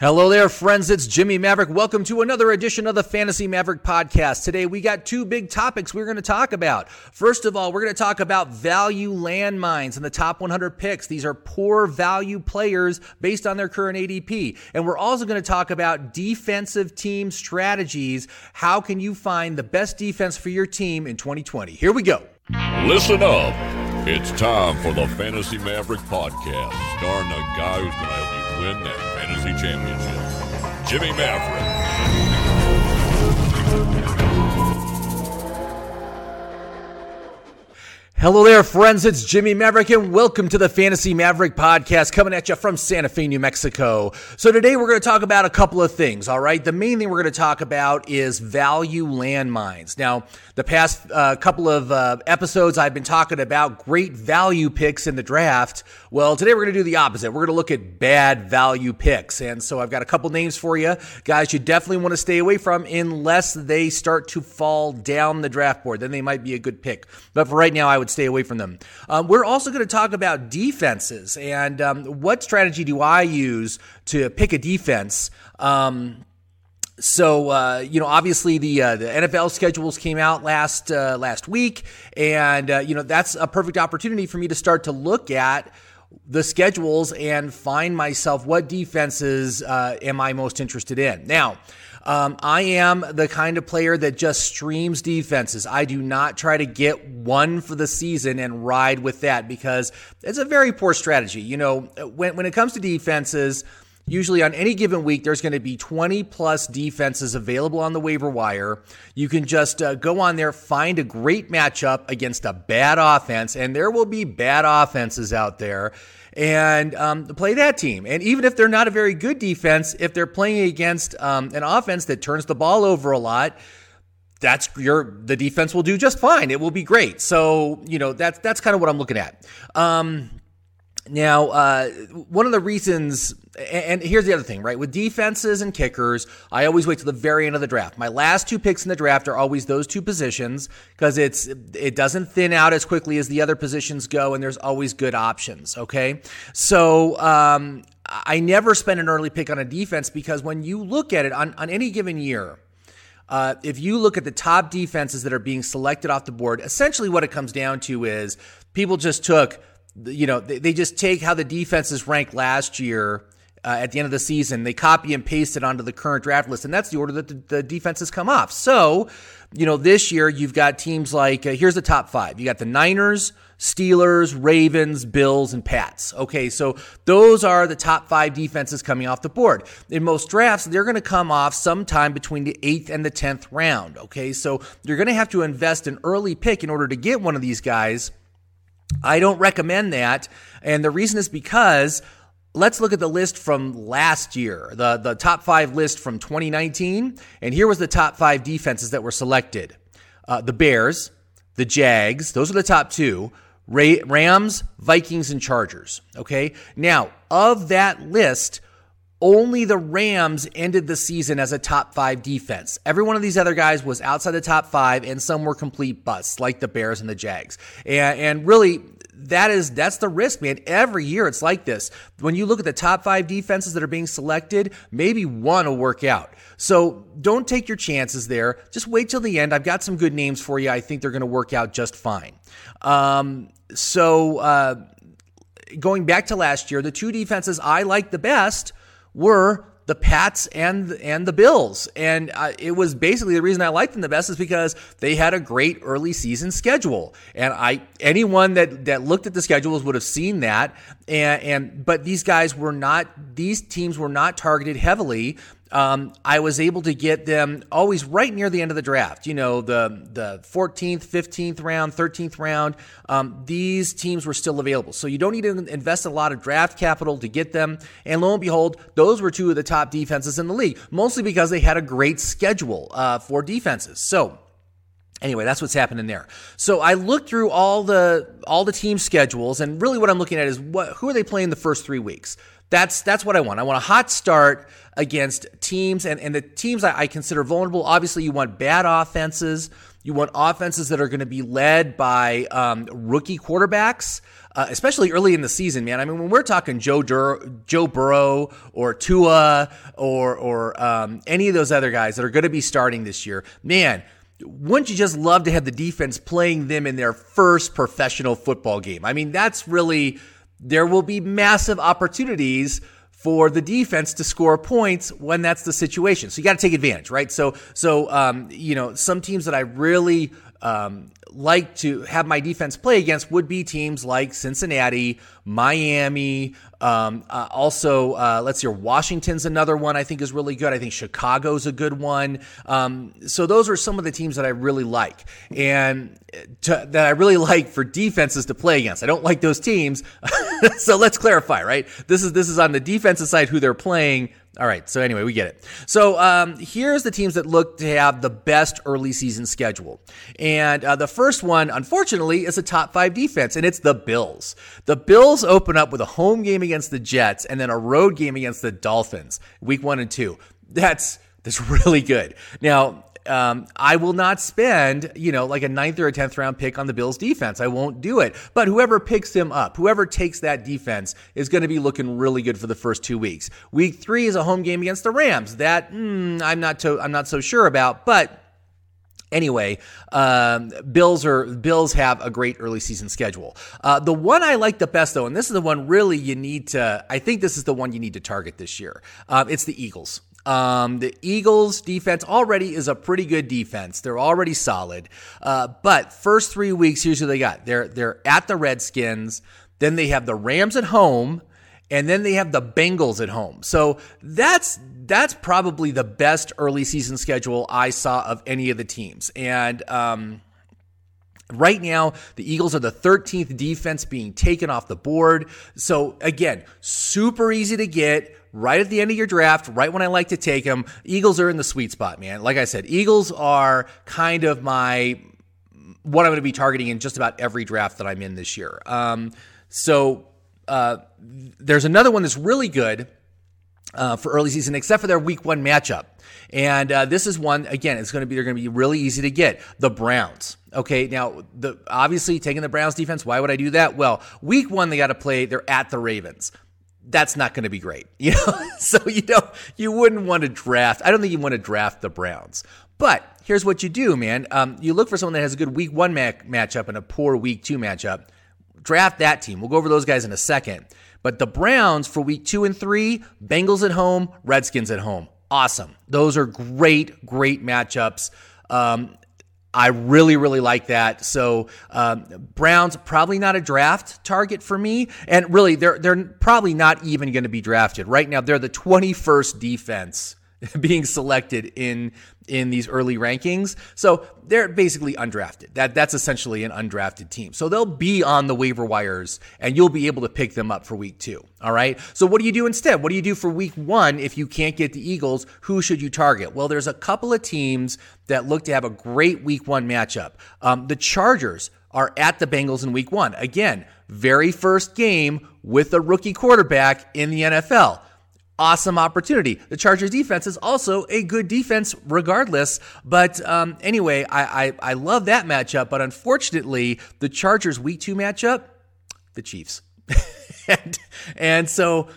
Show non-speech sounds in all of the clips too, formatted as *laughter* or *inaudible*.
Hello there, friends. It's Jimmy Maverick. Welcome to another edition of the Fantasy Maverick podcast. Today, we got two big topics we're going to talk about. First of all, we're going to talk about value landmines in the top 100 picks. These are poor value players based on their current ADP. And we're also going to talk about defensive team strategies. How can you find the best defense for your team in 2020? Here we go. Listen up. It's time for the Fantasy Maverick podcast, starring the guy who's going to help you win that fantasy championship, Jimmy Maverick. Hello there, friends. It's Jimmy Maverick, and welcome to the Fantasy Maverick podcast coming at you from Santa Fe, New Mexico. So, today we're going to talk about a couple of things, all right? The main thing we're going to talk about is value landmines. Now, the past uh, couple of uh, episodes, I've been talking about great value picks in the draft. Well, today we're going to do the opposite. We're going to look at bad value picks. And so, I've got a couple names for you. Guys, you definitely want to stay away from unless they start to fall down the draft board. Then they might be a good pick. But for right now, I would stay away from them. Um, we're also going to talk about defenses and um, what strategy do I use to pick a defense. Um, so uh, you know, obviously the uh, the NFL schedules came out last uh, last week, and uh, you know that's a perfect opportunity for me to start to look at the schedules and find myself what defenses uh, am I most interested in. Now, um, I am the kind of player that just streams defenses. I do not try to get one for the season and ride with that because it's a very poor strategy. You know, when, when it comes to defenses, Usually, on any given week, there's going to be 20 plus defenses available on the waiver wire. You can just uh, go on there, find a great matchup against a bad offense, and there will be bad offenses out there, and um, play that team. And even if they're not a very good defense, if they're playing against um, an offense that turns the ball over a lot, that's your the defense will do just fine. It will be great. So you know that's that's kind of what I'm looking at. Um, now, uh, one of the reasons, and here's the other thing, right? With defenses and kickers, I always wait till the very end of the draft. My last two picks in the draft are always those two positions because it's it doesn't thin out as quickly as the other positions go, and there's always good options. Okay, so um, I never spend an early pick on a defense because when you look at it on, on any given year. Uh, if you look at the top defenses that are being selected off the board, essentially what it comes down to is people just took you know, they, they just take how the defenses ranked last year uh, at the end of the season. They copy and paste it onto the current draft list, and that's the order that the, the defenses come off. So, you know, this year you've got teams like uh, here's the top five. You got the Niners, Steelers, Ravens, Bills, and Pats. Okay, so those are the top five defenses coming off the board. In most drafts, they're going to come off sometime between the eighth and the tenth round. Okay, so you're going to have to invest an early pick in order to get one of these guys. I don't recommend that. And the reason is because let's look at the list from last year, the, the top five list from 2019. And here was the top five defenses that were selected uh, the Bears, the Jags, those are the top two. Rams, Vikings, and Chargers. Okay. Now, of that list, only the Rams ended the season as a top five defense. Every one of these other guys was outside the top five, and some were complete busts, like the Bears and the Jags. And, and really, that is that's the risk, man. Every year it's like this. When you look at the top five defenses that are being selected, maybe one will work out. So don't take your chances there. Just wait till the end. I've got some good names for you. I think they're going to work out just fine. Um, so uh, going back to last year, the two defenses I liked the best were the Pats and and the Bills, and uh, it was basically the reason I liked them the best is because they had a great early season schedule, and I anyone that that looked at the schedules would have seen that, and and but these guys were not these teams were not targeted heavily um, I was able to get them always right near the end of the draft. You know, the the 14th, 15th round, 13th round. Um, these teams were still available, so you don't need to invest a lot of draft capital to get them. And lo and behold, those were two of the top defenses in the league, mostly because they had a great schedule uh, for defenses. So. Anyway, that's what's happening there. So I looked through all the all the team schedules, and really what I'm looking at is what who are they playing the first three weeks. That's that's what I want. I want a hot start against teams and, and the teams I, I consider vulnerable. Obviously, you want bad offenses. You want offenses that are going to be led by um, rookie quarterbacks. Uh, especially early in the season, man. I mean, when we're talking Joe Dur- Joe Burrow or Tua or or um, any of those other guys that are going to be starting this year, man, wouldn't you just love to have the defense playing them in their first professional football game? I mean, that's really there will be massive opportunities for the defense to score points when that's the situation. So you got to take advantage, right? So, so um, you know, some teams that I really um, like to have my defense play against would be teams like Cincinnati, Miami. Um, uh, also, uh, let's see, Washington's another one I think is really good. I think Chicago's a good one. Um, so those are some of the teams that I really like and to, that I really *laughs* like for defenses to play against. I don't like those teams. *laughs* so let's clarify, right? This is this is on the defensive side who they're playing. All right. So anyway, we get it. So um, here's the teams that look to have the best early season schedule, and uh, the first one, unfortunately, is a top five defense, and it's the Bills. The Bills open up with a home game against the Jets, and then a road game against the Dolphins, week one and two. That's that's *laughs* really good. Now, um, I will not spend, you know, like a ninth or a 10th round pick on the Bills defense. I won't do it. But whoever picks him up, whoever takes that defense is going to be looking really good for the first two weeks. Week three is a home game against the Rams. That mm, I'm not to, I'm not so sure about, but Anyway, um, Bills are Bills have a great early season schedule. Uh, the one I like the best, though, and this is the one really you need to. I think this is the one you need to target this year. Um, it's the Eagles. Um, the Eagles defense already is a pretty good defense. They're already solid. Uh, but first three weeks, here's who they got. They're they're at the Redskins. Then they have the Rams at home, and then they have the Bengals at home. So that's that's probably the best early season schedule I saw of any of the teams. And um, Right now, the Eagles are the 13th defense being taken off the board. So, again, super easy to get right at the end of your draft, right when I like to take them. Eagles are in the sweet spot, man. Like I said, Eagles are kind of my what I'm going to be targeting in just about every draft that I'm in this year. Um, so uh, there's another one that's really good uh, for early season, except for their week one matchup. And uh, this is one again. It's going to be they're going to be really easy to get. The Browns. Okay, now the obviously taking the Browns defense. Why would I do that? Well, week one they got to play. They're at the Ravens that's not going to be great. *laughs* You know, so you know you wouldn't want to draft. I don't think you want to draft the Browns. But here's what you do, man. Um, you look for someone that has a good week one ma- matchup and a poor week two matchup. Draft that team. We'll go over those guys in a second. But the Browns for week two and three, Bengals at home, Redskins at home. Awesome. Those are great, great matchups. Um, I really, really like that. So um, Browns probably not a draft target for me, and really they're they're probably not even going to be drafted right now. They're the 21st defense *laughs* being selected in in these early rankings. So they're basically undrafted. That that's essentially an undrafted team. So they'll be on the waiver wires and you'll be able to pick them up for week 2. All right? So what do you do instead? What do you do for week 1 if you can't get the Eagles? Who should you target? Well, there's a couple of teams that look to have a great week 1 matchup. Um, the Chargers are at the Bengals in week 1. Again, very first game with a rookie quarterback in the NFL awesome opportunity. The Chargers defense is also a good defense regardless. But um, anyway, I, I, I love that matchup. But unfortunately, the Chargers week two matchup, the Chiefs. *laughs* and, and so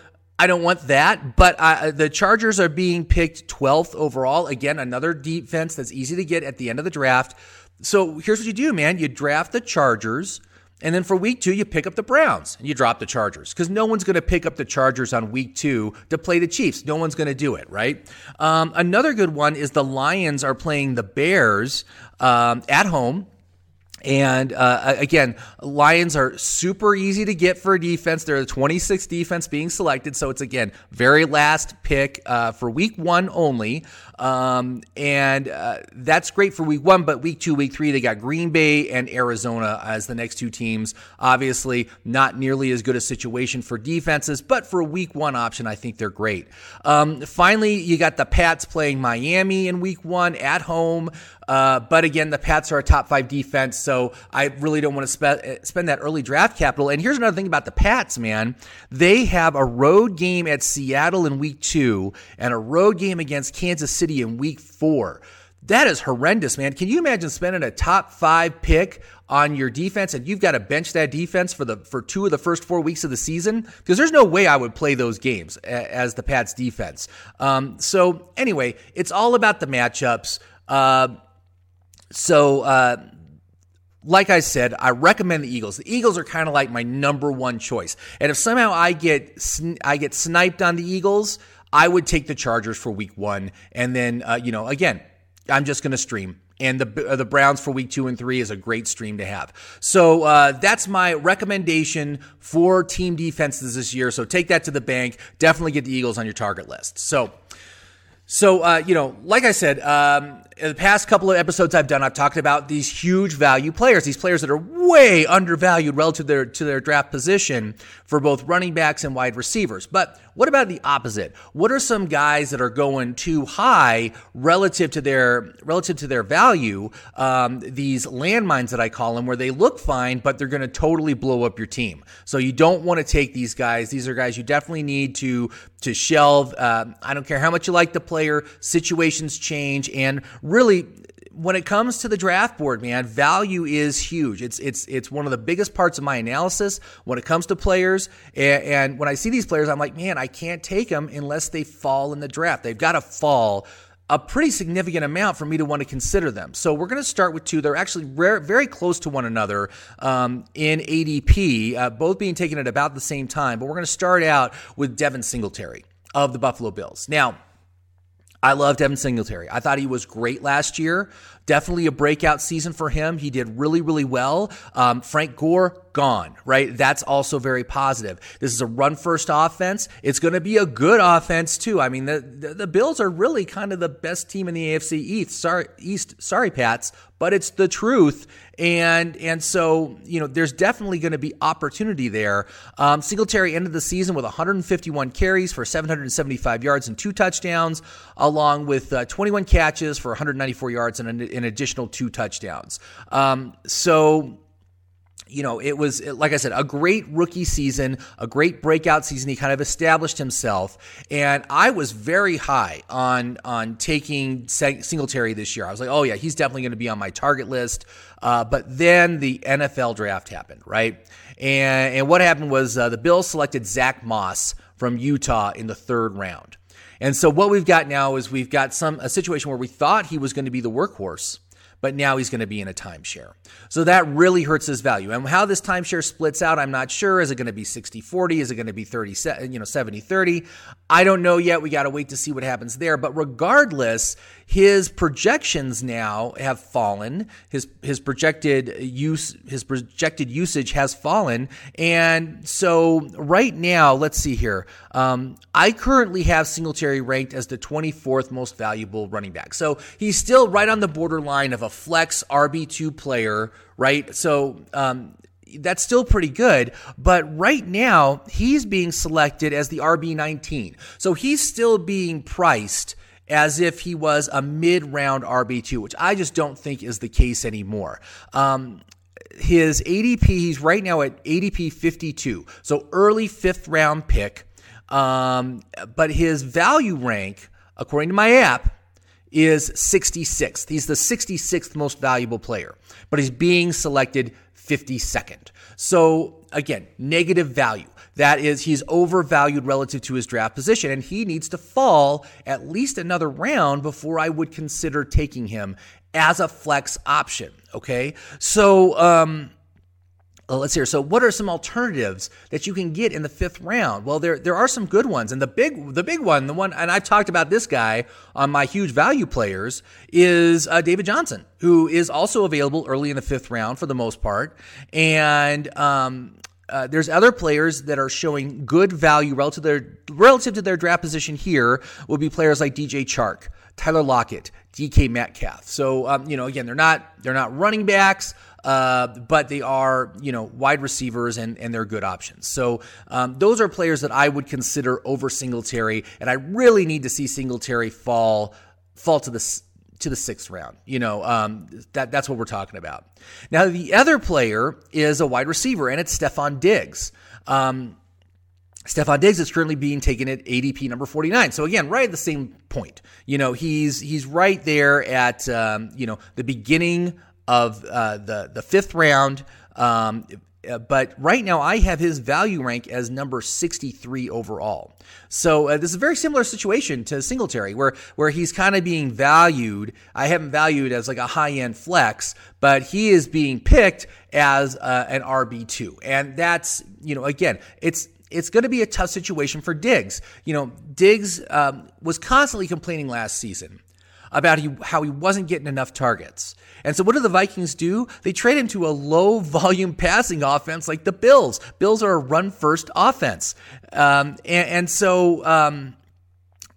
I don't want that, but the Chargers are being picked 12th overall. Again, another defense that's easy to get at the end of the draft. So here's what you do, man. You draft the Chargers. And then for week two, you pick up the Browns and you drop the Chargers because no one's going to pick up the Chargers on week two to play the Chiefs. No one's going to do it, right? Um, another good one is the Lions are playing the Bears um, at home. And uh, again, Lions are super easy to get for a defense. They're the 26th defense being selected. So it's, again, very last pick uh, for week one only. Um, and uh, that's great for week one, but week two, week three, they got Green Bay and Arizona as the next two teams. Obviously, not nearly as good a situation for defenses, but for a week one option, I think they're great. Um, finally, you got the Pats playing Miami in week one at home. Uh, but again, the Pats are a top five defense, so I really don't want to spe- spend that early draft capital. And here's another thing about the Pats, man. They have a road game at Seattle in week two and a road game against Kansas City in week four. That is horrendous, man. Can you imagine spending a top five pick on your defense and you've got to bench that defense for the for two of the first four weeks of the season? Because there's no way I would play those games as the Pats defense. Um, so anyway, it's all about the matchups. Uh, so uh, like I said, I recommend the Eagles. The Eagles are kind of like my number one choice. And if somehow I get I get sniped on the Eagles, I would take the Chargers for Week One, and then uh, you know again I'm just going to stream. And the uh, the Browns for week two and three is a great stream to have. So uh, that's my recommendation for team defenses this year. So take that to the bank. Definitely get the Eagles on your target list. So, so uh, you know, like I said, um, the past couple of episodes I've done, I've talked about these huge value players, these players that are way undervalued relative to their to their draft position for both running backs and wide receivers. But what about the opposite? What are some guys that are going too high relative to their relative to their value? Um, these landmines that I call them, where they look fine, but they're going to totally blow up your team. So you don't want to take these guys. These are guys you definitely need to to shelve. Uh, I don't care how much you like the player. Situations change, and really when it comes to the draft board, man, value is huge. It's it's it's one of the biggest parts of my analysis when it comes to players. And, and, when I see these players, I'm like, man, I can't take them unless they fall in the draft. They've got to fall a pretty significant amount for me to want to consider them. So we're going to start with two. They're actually rare, very close to one another um, in ADP, uh, both being taken at about the same time. But we're going to start out with Devin Singletary of the Buffalo Bills. Now. I love Devin Singletary. I thought he was great last year. Definitely a breakout season for him. He did really, really well. Um, Frank Gore, gone, right? That's also very positive. This is a run first offense. It's going to be a good offense, too. I mean, the, the, the, Bills are really kind of the best team in the AFC East. Sorry, East, sorry, Pats, but it's the truth. And and so you know, there's definitely going to be opportunity there. Um, Singletary ended the season with 151 carries for 775 yards and two touchdowns, along with uh, 21 catches for 194 yards and an, an additional two touchdowns. Um, so you know, it was, like I said, a great rookie season, a great breakout season. He kind of established himself. And I was very high on, on taking Singletary this year. I was like, oh, yeah, he's definitely going to be on my target list. Uh, but then the NFL draft happened, right? And, and what happened was uh, the Bills selected Zach Moss from Utah in the third round. And so what we've got now is we've got some a situation where we thought he was going to be the workhorse but now he's going to be in a timeshare. So that really hurts his value. And how this timeshare splits out, I'm not sure. Is it going to be 60 40? Is it going to be 30, you know, 70 30? I don't know yet. We got to wait to see what happens there. But regardless, his projections now have fallen. His his projected use his projected usage has fallen, and so right now, let's see here. Um, I currently have Singletary ranked as the 24th most valuable running back. So he's still right on the borderline of a flex RB two player, right? So um, that's still pretty good. But right now, he's being selected as the RB19. So he's still being priced as if he was a mid round RB2, which I just don't think is the case anymore. Um, his ADP, he's right now at ADP 52, so early fifth round pick. Um, but his value rank, according to my app, is 66th. He's the 66th most valuable player, but he's being selected 52nd. So again, negative value. That is, he's overvalued relative to his draft position, and he needs to fall at least another round before I would consider taking him as a flex option. Okay, so um, let's hear. So, what are some alternatives that you can get in the fifth round? Well, there there are some good ones, and the big the big one, the one, and I've talked about this guy on my huge value players is uh, David Johnson, who is also available early in the fifth round for the most part, and um, uh, there's other players that are showing good value relative to their relative to their draft position. Here will be players like DJ Chark, Tyler Lockett, DK Metcalf. So um, you know, again, they're not they're not running backs, uh, but they are you know wide receivers and and they're good options. So um, those are players that I would consider over Singletary, and I really need to see Singletary fall fall to the to the sixth round. You know, um, that that's what we're talking about. Now, the other player is a wide receiver, and it's Stefon Diggs. Um, Stefon Diggs is currently being taken at ADP number 49. So again, right at the same point. You know, he's he's right there at um, you know the beginning of uh, the the fifth round. Um, uh, but right now, I have his value rank as number 63 overall. So uh, this is a very similar situation to Singletary, where where he's kind of being valued. I have him valued as like a high end flex, but he is being picked as uh, an RB two, and that's you know again, it's it's going to be a tough situation for Diggs. You know, Diggs um, was constantly complaining last season about he, how he wasn't getting enough targets. And so what do the Vikings do? They trade him to a low *laughs* volume passing offense like the Bills. Bills are a run first offense. Um, and, and, so, um,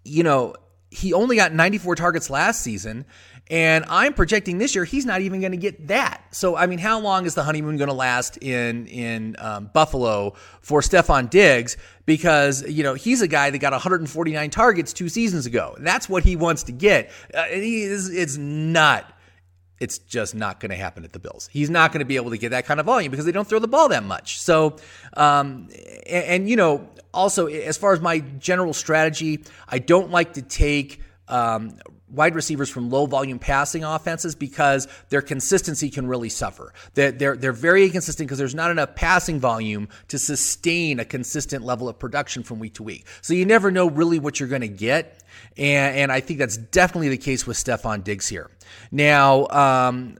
you know, he only got 94 targets last season. And I'm projecting this year he's not even going to get that. So I mean, how long is the honeymoon going to last in in um, Buffalo for Stefon Diggs? Because you know he's a guy that got 149 targets two seasons ago. That's what he wants to get. Uh, is, it's not it's just not going to happen at the Bills. He's not going to be able to get that kind of volume because they don't throw the ball that much. So, um, and, and, you know, also as far as my general strategy, I don't like to take um, wide receivers from low volume passing offenses because their consistency can really suffer. They're, they're, they're very inconsistent because there's not enough passing volume to sustain a consistent level of production from week to week. So you never know really what you're going to get. And, and I think that's definitely the case with Stefon Diggs here. Now, um,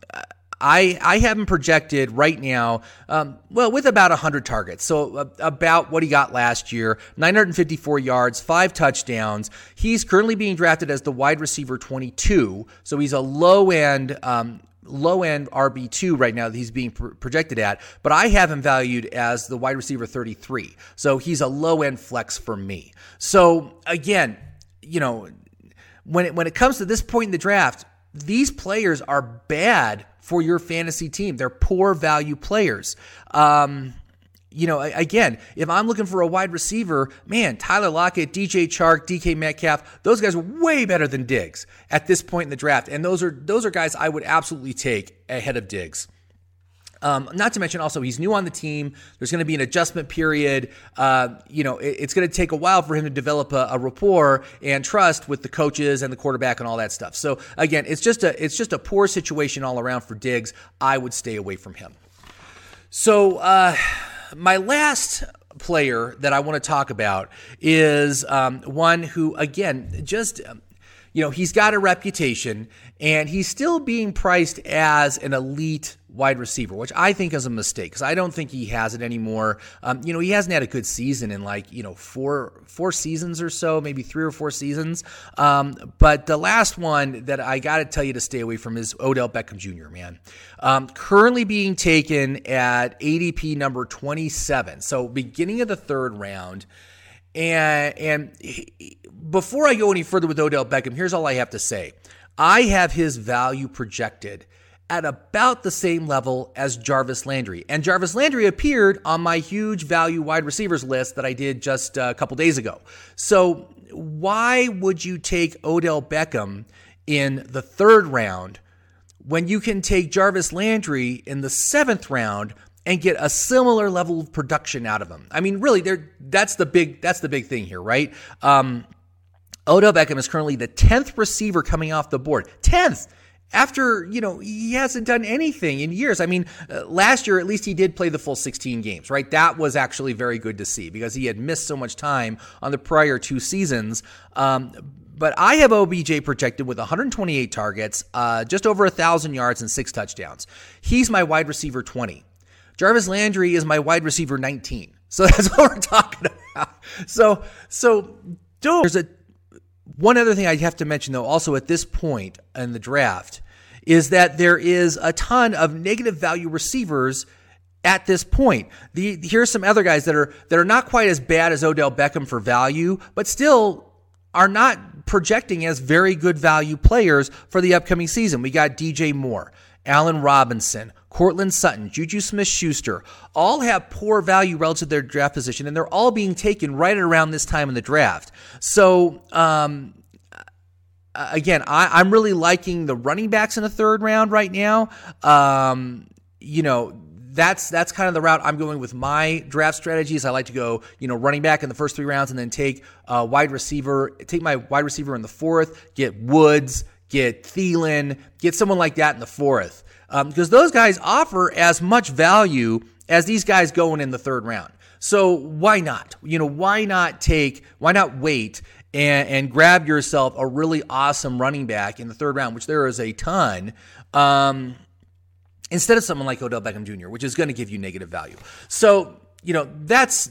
I, I have him projected right now, um, well, with about 100 targets. So, uh, about what he got last year 954 yards, five touchdowns. He's currently being drafted as the wide receiver 22. So, he's a low end. Um, low end RB2 right now that he's being pr- projected at, but I have him valued as the wide receiver 33. So he's a low end flex for me. So again, you know, when it, when it comes to this point in the draft, these players are bad for your fantasy team. They're poor value players. Um, you know, again, if I'm looking for a wide receiver, man, Tyler Lockett, DJ Chark, DK Metcalf, those guys are way better than Diggs at this point in the draft, and those are those are guys I would absolutely take ahead of Diggs. Um, not to mention, also, he's new on the team. There's going to be an adjustment period. Uh, you know, it, it's going to take a while for him to develop a, a, rapport and trust with the coaches and the quarterback and all that stuff. So again, it's just a it's just a poor situation all around for Diggs. I would stay away from him. So uh, my last player that I want to talk about is um, one who, again, just you know, he's got a reputation and he's still being priced as an elite wide receiver, which I think is a mistake because I don't think he has it anymore. Um, you know, he hasn't had a good season in like you know four four seasons or so, maybe three or four seasons. Um, but the last one that I got to tell you to stay away from is Odell Beckham Jr. Man, um, currently being taken at ADP number twenty seven, so beginning of the third round. And and he, before I go any further with Odell Beckham, here's all I have to say. I have his value projected at about the same level as Jarvis Landry. And Jarvis Landry appeared on my huge value wide receivers list that I did just a couple days ago. So, why would you take Odell Beckham in the third round when you can take Jarvis Landry in the seventh round and get a similar level of production out of him? I mean, really, that's the big that's the big thing here, right? Um, Odell Beckham is currently the 10th receiver coming off the board. 10th! After you know he hasn't done anything in years. I mean, uh, last year at least he did play the full 16 games, right? That was actually very good to see because he had missed so much time on the prior two seasons. Um, but I have OBJ projected with 128 targets, uh, just over a thousand yards and six touchdowns. He's my wide receiver 20. Jarvis Landry is my wide receiver 19. So *laughs* that's what we're talking about. So so there's a one other thing I have to mention, though, also at this point in the draft, is that there is a ton of negative value receivers at this point. The, here's some other guys that are that are not quite as bad as Odell Beckham for value, but still are not projecting as very good value players for the upcoming season. We got DJ Moore, Allen Robinson, Courtland Sutton, Juju Smith Schuster, all have poor value relative to their draft position, and they're all being taken right around this time in the draft. So, um, again, I, am really liking the running backs in the third round right now. Um, you know, that's that's kind of the route I'm going with my draft strategies. I like to go, you know, running back in the first three rounds, and then take a wide receiver, take my wide receiver in the fourth, get Woods, get Thielen, get someone like that in the fourth, because um, those guys offer as much value as these guys going in the third round. So why not? You know, why not take? Why not wait and, and grab yourself a really awesome running back in the third round, which there is a ton. Um, instead of someone like Odell Beckham Jr., which is going to give you negative value. So, you know, that's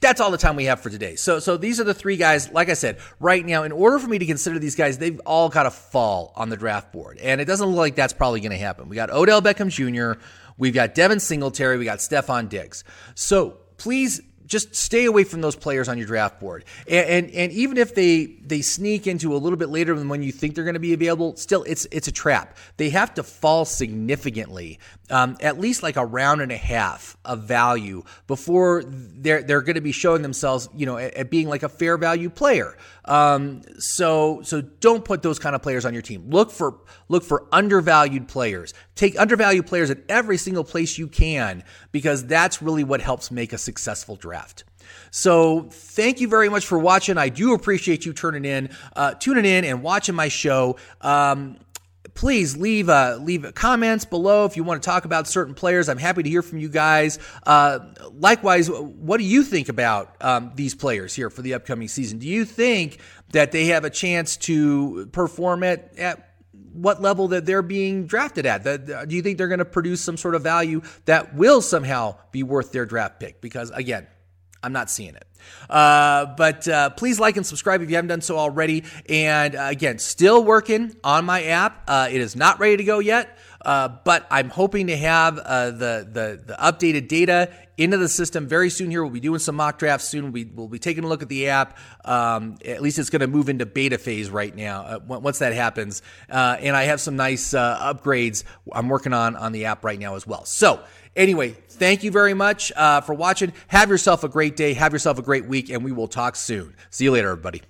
that's all the time we have for today. So, so these are the three guys. Like I said, right now, in order for me to consider these guys, they've all got to fall on the draft board, and it doesn't look like that's probably going to happen. We got Odell Beckham Jr., we've got Devin Singletary, we got Stefon Diggs. So, please just stay away from those players on your draft board. And, and, and even if they they sneak into a little bit later than when you think they're going to be available, still it's it's a trap. They have to fall significantly, um, at least like a round and a half of value before they're they're going to be showing themselves, you know, at, at being like a fair value player. Um, so so don't put those kind of players on your team. Look for look for undervalued players. Take undervalued players at every single place you can because that's really what helps make a successful draft. So thank you very much for watching. I do appreciate you turning in, uh, tuning in, and watching my show. Um, please leave uh, leave comments below if you want to talk about certain players. I'm happy to hear from you guys. Uh, likewise, what do you think about um, these players here for the upcoming season? Do you think that they have a chance to perform at, at what level that they're being drafted at? do you think they're going to produce some sort of value that will somehow be worth their draft pick? Because again, I'm not seeing it. Uh, but uh, please like and subscribe if you haven't done so already. And uh, again, still working on my app. Uh, it is not ready to go yet, uh, but I'm hoping to have uh, the, the, the updated data into the system very soon. Here, we'll be doing some mock drafts soon. We, will be taking a look at the app. Um, at least it's going to move into beta phase right now. once that happens, and I have some nice upgrades I'm working on on the app right now as well. So. Anyway, thank you very much uh, for watching. Have yourself a great day. Have yourself a great week, and we will talk soon. See you later, everybody.